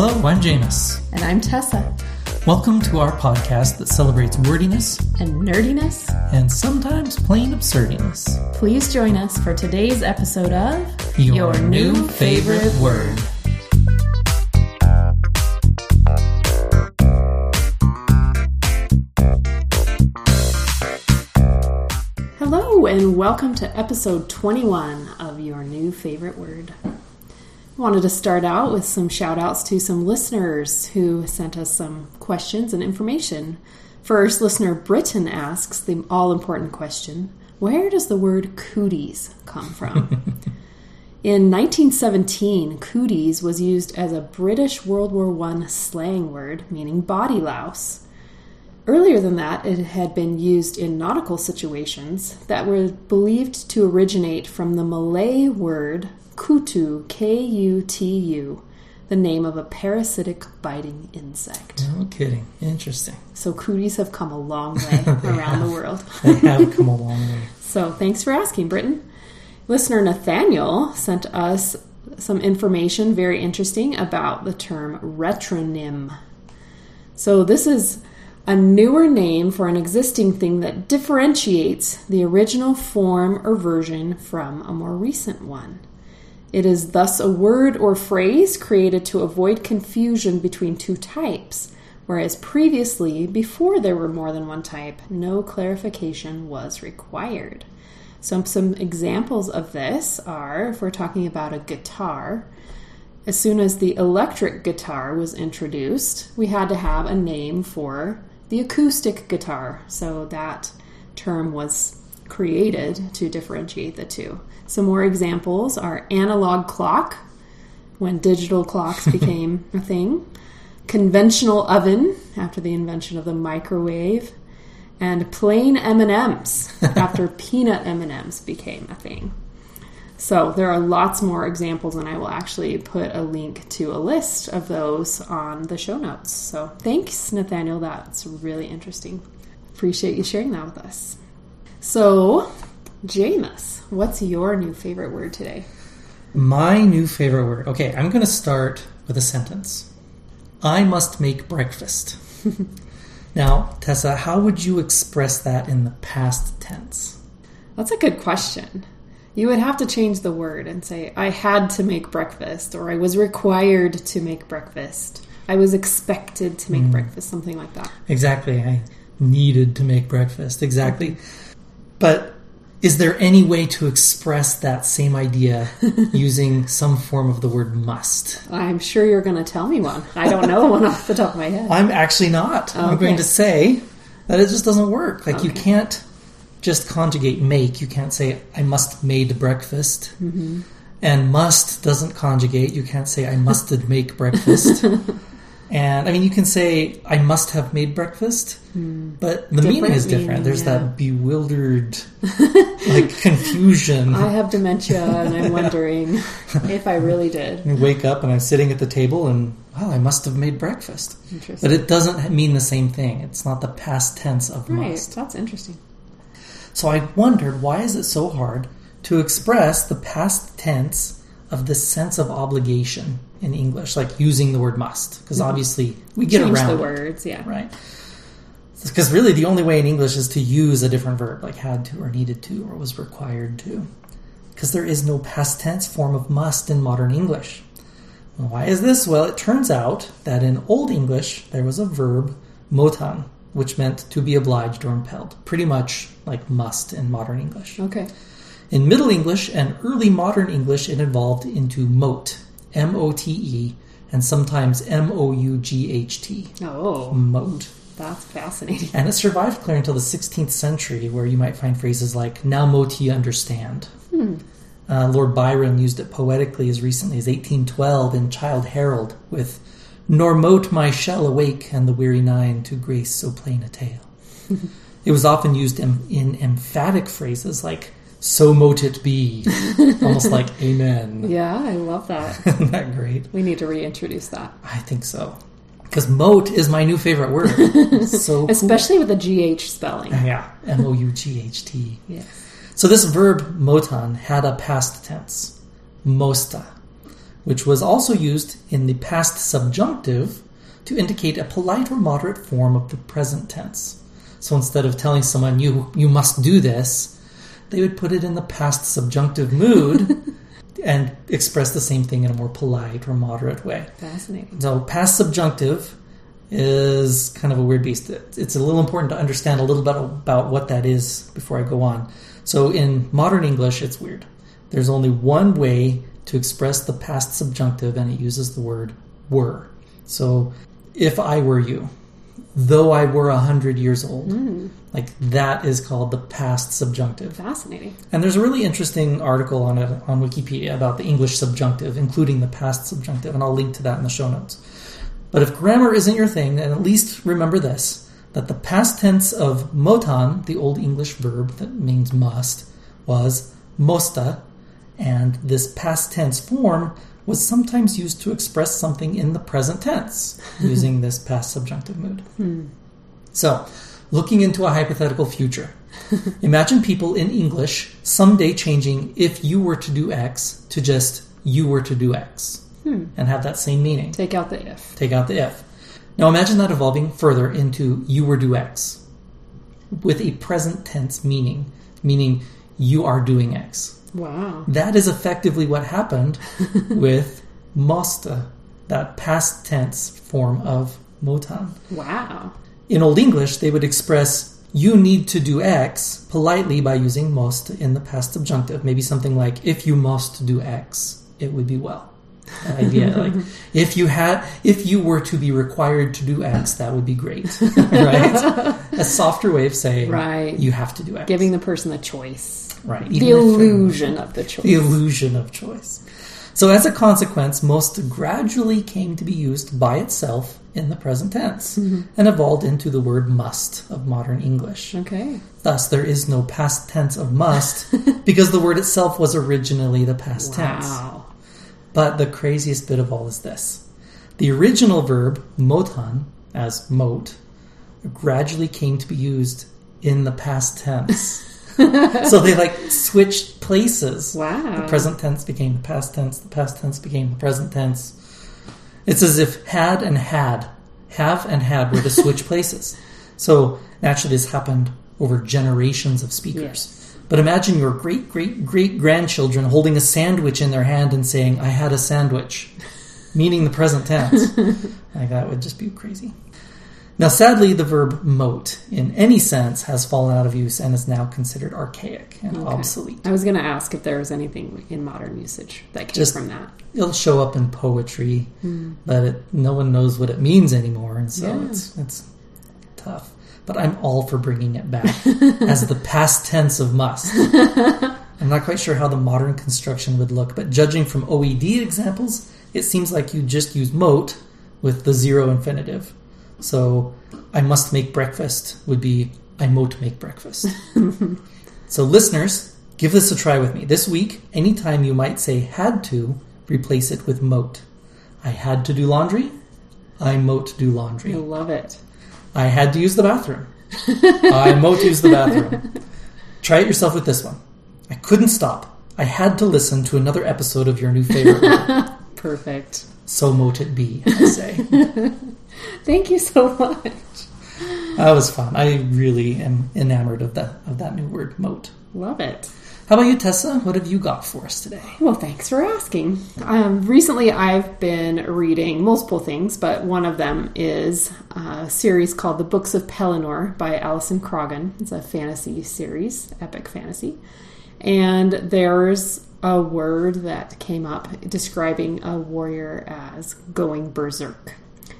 Hello, I'm Jameis. And I'm Tessa. Welcome to our podcast that celebrates wordiness and nerdiness and sometimes plain absurdiness. Please join us for today's episode of Your, Your New Favorite, favorite Word. Hello, and welcome to episode 21 of Your New Favorite Word wanted to start out with some shout outs to some listeners who sent us some questions and information. First, listener Britton asks the all important question Where does the word cooties come from? In 1917, cooties was used as a British World War I slang word meaning body louse. Earlier than that, it had been used in nautical situations that were believed to originate from the Malay word kutu, K U T U, the name of a parasitic biting insect. No kidding. Interesting. So cooties have come a long way around the world. they have come a long way. So thanks for asking, Britton. Listener Nathaniel sent us some information very interesting about the term retronym. So this is a newer name for an existing thing that differentiates the original form or version from a more recent one. It is thus a word or phrase created to avoid confusion between two types, whereas previously, before there were more than one type, no clarification was required. Some, some examples of this are if we're talking about a guitar, as soon as the electric guitar was introduced, we had to have a name for the acoustic guitar. So that term was created to differentiate the two. Some more examples are analog clock, when digital clocks became a thing, conventional oven after the invention of the microwave, and plain M&Ms after peanut M&Ms became a thing. So there are lots more examples, and I will actually put a link to a list of those on the show notes. So thanks, Nathaniel. That's really interesting. Appreciate you sharing that with us. So, Jameis, what's your new favorite word today? My new favorite word. Okay, I'm going to start with a sentence. I must make breakfast. now, Tessa, how would you express that in the past tense? That's a good question. You would have to change the word and say, I had to make breakfast, or I was required to make breakfast. I was expected to make mm. breakfast, something like that. Exactly. I needed to make breakfast. Exactly. But is there any way to express that same idea using some form of the word must? I'm sure you're going to tell me one. I don't know one off the top of my head. I'm actually not. Okay. I'm going to say that it just doesn't work. Like okay. you can't just conjugate make. You can't say I must made breakfast. Mm-hmm. And must doesn't conjugate. You can't say I musted make breakfast. And I mean, you can say, I must have made breakfast, mm. but the different meaning is different. Meaning, There's yeah. that bewildered, like, confusion. I have dementia and I'm wondering if I really did. You wake up and I'm sitting at the table and, wow, I must have made breakfast. But it doesn't mean the same thing. It's not the past tense of right. must. That's interesting. So I wondered, why is it so hard to express the past tense of this sense of obligation? In English, like using the word must, because mm-hmm. obviously we get Change around the words, yeah, right. Because really, the only way in English is to use a different verb, like had to or needed to or was required to, because there is no past tense form of must in modern English. Why is this? Well, it turns out that in Old English there was a verb motan, which meant to be obliged or impelled, pretty much like must in modern English. Okay. In Middle English and early modern English, it evolved into mote, M O T E, and sometimes M O U G H T. Oh. Mote. That's fascinating. And it survived clear until the 16th century, where you might find phrases like, now mote ye understand. Hmm. Uh, Lord Byron used it poetically as recently as 1812 in Childe Harold with, Nor mote my shell awake and the weary nine to grace so plain a tale. it was often used in, in emphatic phrases like, so mote it be. Almost like amen. Yeah, I love that. Isn't that great? We need to reintroduce that. I think so. Because mote is my new favorite word. so Especially cool. with the GH spelling. Yeah. M O U G H T. Yes. So this verb motan had a past tense, mosta, which was also used in the past subjunctive to indicate a polite or moderate form of the present tense. So instead of telling someone you you must do this, they would put it in the past subjunctive mood and express the same thing in a more polite or moderate way. Fascinating. So past subjunctive is kind of a weird beast. It's a little important to understand a little bit about what that is before I go on. So in modern English, it's weird. There's only one way to express the past subjunctive, and it uses the word were. So if I were you, though I were a hundred years old, Mm, like that is called the past subjunctive. fascinating. And there's a really interesting article on it on Wikipedia about the English subjunctive, including the past subjunctive, and I'll link to that in the show notes. But if grammar isn't your thing, then at least remember this that the past tense of motan, the Old English verb that means must, was mosta, and this past tense form was sometimes used to express something in the present tense using this past subjunctive mood. Hmm. So, looking into a hypothetical future. Imagine people in English someday changing if you were to do X to just you were to do X hmm. and have that same meaning. Take out the if. Take out the if. Now imagine that evolving further into you were do X with a present tense meaning, meaning you are doing X. Wow. That is effectively what happened with mosta, that past tense form of motan. Wow. In Old English, they would express you need to do X politely by using most in the past subjunctive. Maybe something like if you must do X, it would be well. Idea like if you had if you were to be required to do X, that would be great. right? A softer way of saying Right. you have to do X. Giving the person the choice. right. The even it- illusion of the choice. the illusion of choice. So, as a consequence, most gradually came to be used by itself in the present tense mm-hmm. and evolved into the word must of modern English. Okay. Thus, there is no past tense of must because the word itself was originally the past tense. But the craziest bit of all is this the original verb motan, as mote, gradually came to be used in the past tense. so they like switched places. Wow. The present tense became the past tense, the past tense became the present tense. It's as if had and had, have and had were to switch places. So naturally, this happened over generations of speakers. Yes. But imagine your great great great grandchildren holding a sandwich in their hand and saying, I had a sandwich, meaning the present tense. like that would just be crazy. Now, sadly, the verb mote in any sense has fallen out of use and is now considered archaic and Okay. obsolete. I was going to ask if there was anything in modern usage that came Just- from that. It'll show up in poetry, hmm. but it, no one knows what it means anymore, and so Yeah. it's it's tough. But I'm all for bringing it back as the past tense of must. I'm not quite sure how the modern construction would look, but judging from OED examples, it seems like you just use mote with the zero infinitive. So I must make breakfast would be I mote make breakfast. so listeners, give this a try with me. This week, anytime you might say had to, replace it with mote. I had to do laundry. I mote do laundry. I love it. I had to use the bathroom. I mote use the bathroom. Try it yourself with this one. I couldn't stop. I had to listen to another episode of your new favorite word. Perfect. So mote it be, I say. Thank you so much. That was fun. I really am enamored of that of that new word, mote. Love it. How about you, Tessa? What have you got for us today? Well, thanks for asking. Um, recently, I've been reading multiple things, but one of them is a series called The Books of Pellinor by Alison Croggon. It's a fantasy series, epic fantasy. And there's a word that came up describing a warrior as going berserk.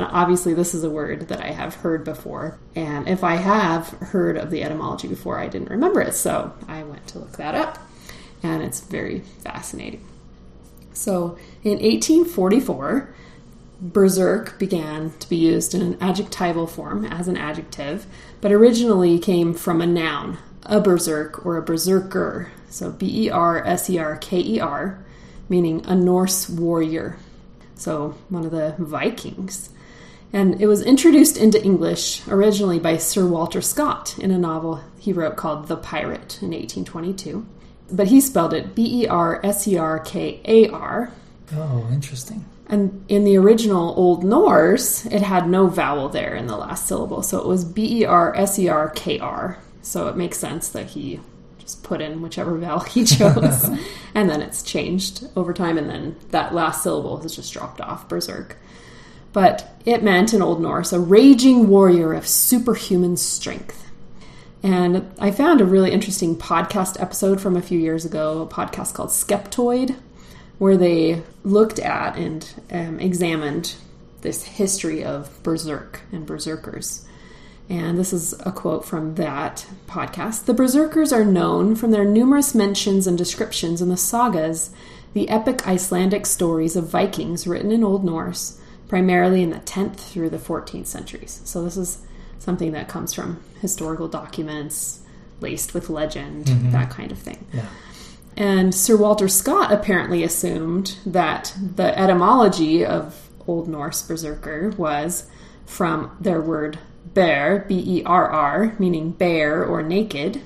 And obviously, this is a word that I have heard before. And if I have heard of the etymology before, I didn't remember it. So I went to look that up. And it's very fascinating. So in 1844, berserk began to be used in an adjectival form as an adjective, but originally came from a noun, a berserk or a berserker. So B E R S E R K E R, meaning a Norse warrior. So one of the Vikings. And it was introduced into English originally by Sir Walter Scott in a novel he wrote called The Pirate in 1822. But he spelled it B E R S E R K A R. Oh, interesting. And in the original Old Norse, it had no vowel there in the last syllable. So it was B E R S E R K R. So it makes sense that he just put in whichever vowel he chose. and then it's changed over time. And then that last syllable has just dropped off, berserk. But it meant in Old Norse a raging warrior of superhuman strength. And I found a really interesting podcast episode from a few years ago, a podcast called Skeptoid, where they looked at and um, examined this history of berserk and berserkers. And this is a quote from that podcast. The berserkers are known from their numerous mentions and descriptions in the sagas, the epic Icelandic stories of Vikings written in Old Norse, primarily in the 10th through the 14th centuries. So this is something that comes from historical documents laced with legend, mm-hmm. that kind of thing. Yeah. And Sir Walter Scott apparently assumed that the etymology of Old Norse berserker was from their word berr, B E R R, meaning bare or naked.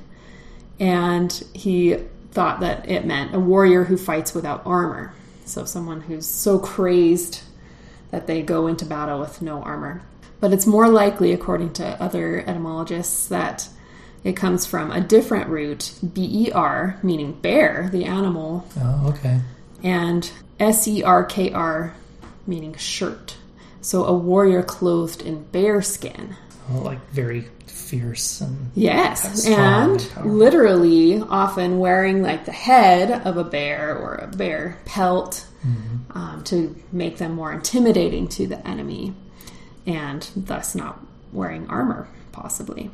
And he thought that it meant a warrior who fights without armor. So someone who's so crazed that they go into battle with no armor. But it's more likely, according to other etymologists, that it comes from a different root, B E R, meaning bear, the animal. Oh, okay. And S E R K R, meaning shirt. So a warrior clothed in bear skin. Like very fierce and yes, and, and literally often wearing like the head of a bear or a bear pelt mm-hmm. um, to make them more intimidating to the enemy and thus not wearing armor, possibly.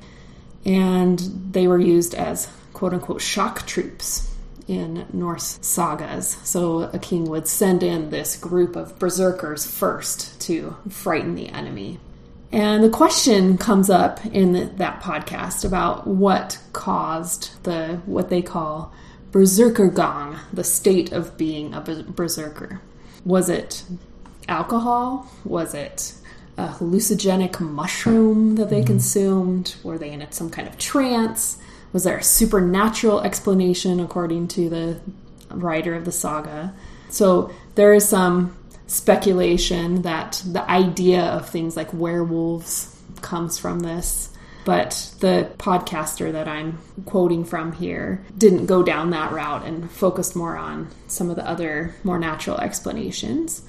And they were used as quote unquote shock troops in Norse sagas. So a king would send in this group of berserkers first to frighten the enemy. And the question comes up in that podcast about what caused the what they call berserkergang, the state of being a berserker. Was it alcohol? Was it a hallucinogenic mushroom that they mm-hmm. consumed? Were they in some kind of trance? Was there a supernatural explanation according to the writer of the saga? So there is some speculation that the idea of things like werewolves comes from this. But the podcaster that I'm quoting from here didn't go down that route and focused more on some of the other more natural explanations.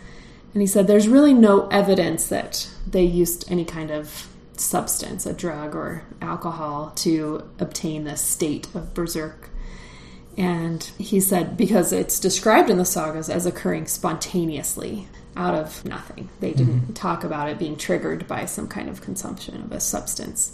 And he said there's really no evidence that they used any kind of substance, a drug or alcohol, to obtain this state of berserk. And he said because it's described in the sagas as occurring spontaneously out of nothing. They didn't mm-hmm. talk about it being triggered by some kind of consumption of a substance.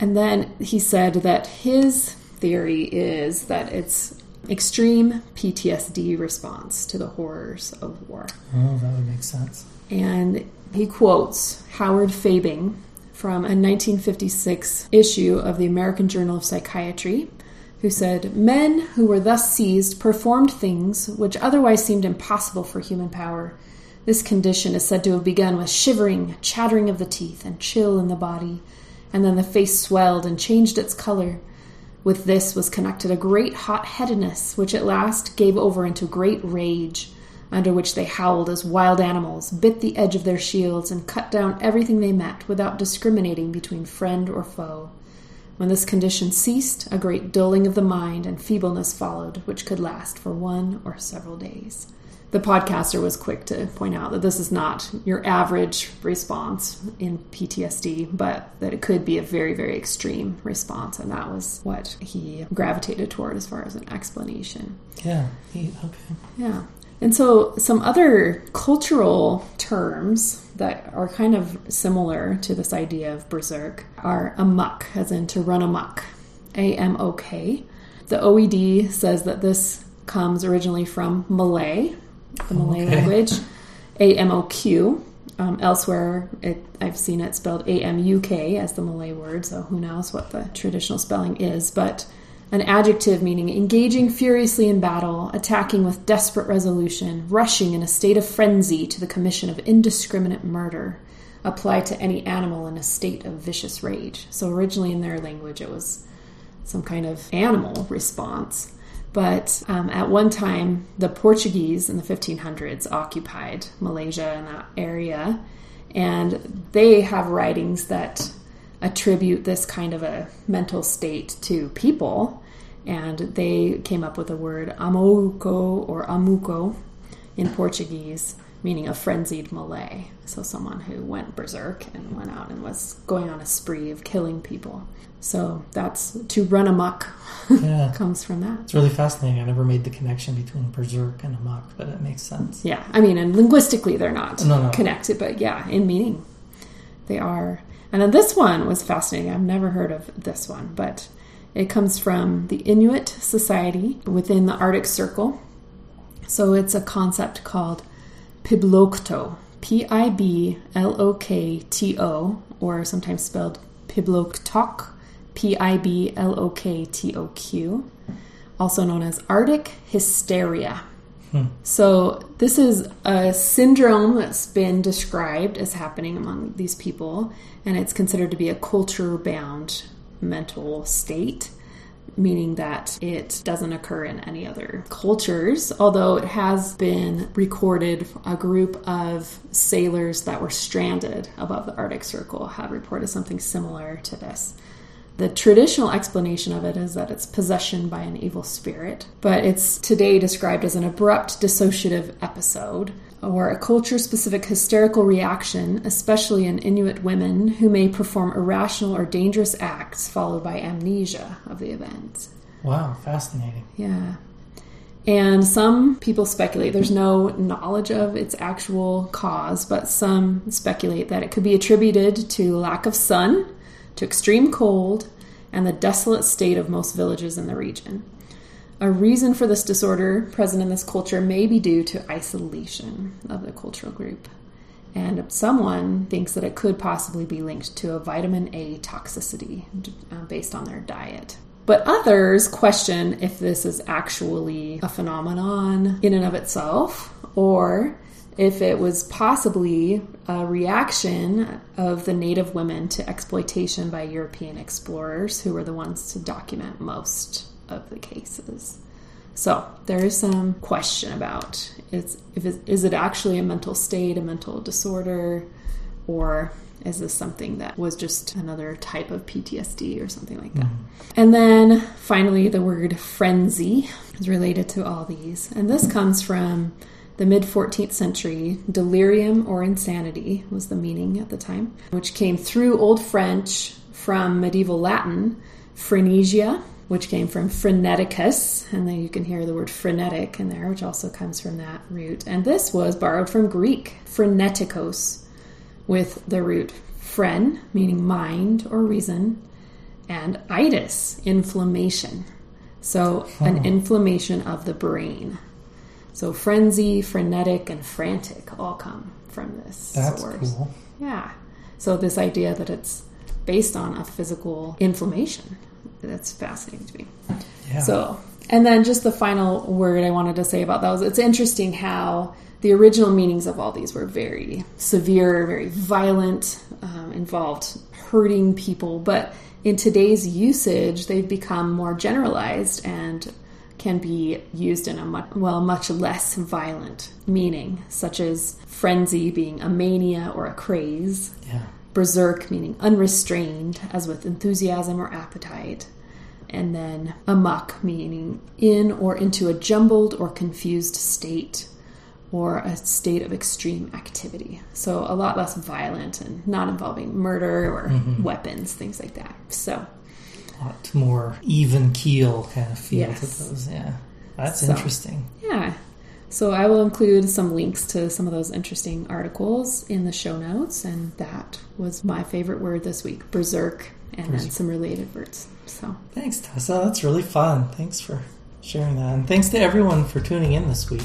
And then he said that his theory is that it's extreme PTSD response to the horrors of war. Oh, that would make sense. And he quotes Howard Fabing from a 1956 issue of the American Journal of Psychiatry, who said, Men who were thus seized performed things which otherwise seemed impossible for human power. This condition is said to have begun with shivering, chattering of the teeth, and chill in the body, and then the face swelled and changed its color with this was connected a great hot headedness, which at last gave over into great rage, under which they howled as wild animals, bit the edge of their shields, and cut down everything they met without discriminating between friend or foe. When this condition ceased, a great dulling of the mind and feebleness followed, which could last for one or several days the podcaster was quick to point out that this is not your average response in PTSD, but that it could be a very, very extreme response. And that was what he gravitated toward as far as an explanation. Yeah. He, okay. Yeah. And so, some other cultural terms that are kind of similar to this idea of berserk are amok, as in to run amok, A M O K. The OED says that this comes originally from Malay, the Malay okay. language, A M O Q. Um, elsewhere, it, I've seen it spelled A M U K as the Malay word, so who knows what the traditional spelling is. But an adjective meaning engaging furiously in battle, attacking with desperate resolution, rushing in a state of frenzy to the commission of indiscriminate murder, applied to any animal in a state of vicious rage. So originally in their language, it was some kind of animal response. But um, at one time, the Portuguese in the 1500s occupied Malaysia and that area, and they have writings that attribute this kind of a mental state to people. And they came up with the word amouco or amuco in Portuguese, meaning a frenzied Malay. So someone who went berserk and went out and was going on a spree of killing people. So that's to run amok Yeah. comes from that. It's really fascinating. I never made the connection between berserk and amok, but it makes sense. Yeah, I mean, and linguistically they're not No, no. connected, but yeah, in meaning they are. And then this one was fascinating. I've never heard of this one, but it comes from the Inuit Society within the Arctic Circle. So it's a concept called Piblokto, P I B L O K T O, or sometimes spelled Pibloktok, P I B L O K T O Q, also known as Arctic hysteria. Hmm. So, this is a syndrome that's been described as happening among these people, and it's considered to be a culture bound mental state, meaning that it doesn't occur in any other cultures, although it has been recorded. A group of sailors that were stranded above the Arctic Circle have reported something similar to this. The traditional explanation of it is that it's possession by an evil spirit, but it's today described as an abrupt dissociative episode or a culture specific hysterical reaction, especially in Inuit women who may perform irrational or dangerous acts followed by amnesia of the event. Wow, fascinating. Yeah. And some people speculate, there's no knowledge of its actual cause, but some speculate that it could be attributed to lack of sun, to extreme cold, and the desolate state of most villages in the region. A reason for this disorder present in this culture may be due to isolation of the cultural group. And someone thinks that it could possibly be linked to a vitamin A toxicity uh, based on their diet. But others question if this is actually a phenomenon in and of itself, or if it was possibly a reaction of the native women to exploitation by European explorers who were the ones to document most of the cases. So there is some question about is, if it, is it actually a mental state, a mental disorder, or is this something that was just another type of PTSD or something like that? Mm-hmm. And then finally, the word frenzy is related to all these. And this comes from the mid 14th century. Delirium or insanity was the meaning at the time, which came through Old French from medieval Latin, phrenesia, which came from phreneticus, and then you can hear the word frenetic in there, which also comes from that root. And this was borrowed from Greek, frenetikos, with the root phren, meaning mind or reason, and itis, inflammation. So, an inflammation of the brain. So, frenzy, frenetic, and frantic all come from this That's source. cool. Yeah. So, this idea that it's based on a physical inflammation, that's fascinating to me. Yeah. So, and then just the final word I wanted to say about that was it's interesting how the original meanings of all these were very severe, very violent, um, involved hurting people. But in today's usage, they've become more generalized and can be used in a much, well, much less violent meaning, such as frenzy being a mania or a craze, yeah. Berserk meaning unrestrained, as with enthusiasm or appetite, and then amok meaning in or into a jumbled or confused state or a state of extreme activity. So a lot less violent and not involving murder or mm-hmm. weapons, things like that. So A lot more even keel kind of feel Yes. to those. Yeah. That's So- interesting. Yeah. So I will include some links to some of those interesting articles in the show notes, and that was my favorite word this week, berserk, and then some related words. So Thanks, Tessa. That's really fun. Thanks for sharing that. And thanks to everyone for tuning in this week.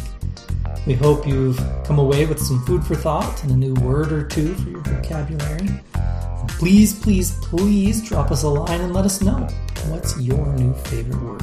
We hope you've come away with some food for thought and a new word or two for your vocabulary. Please, please, please drop us a line and let us know what's your new favorite word.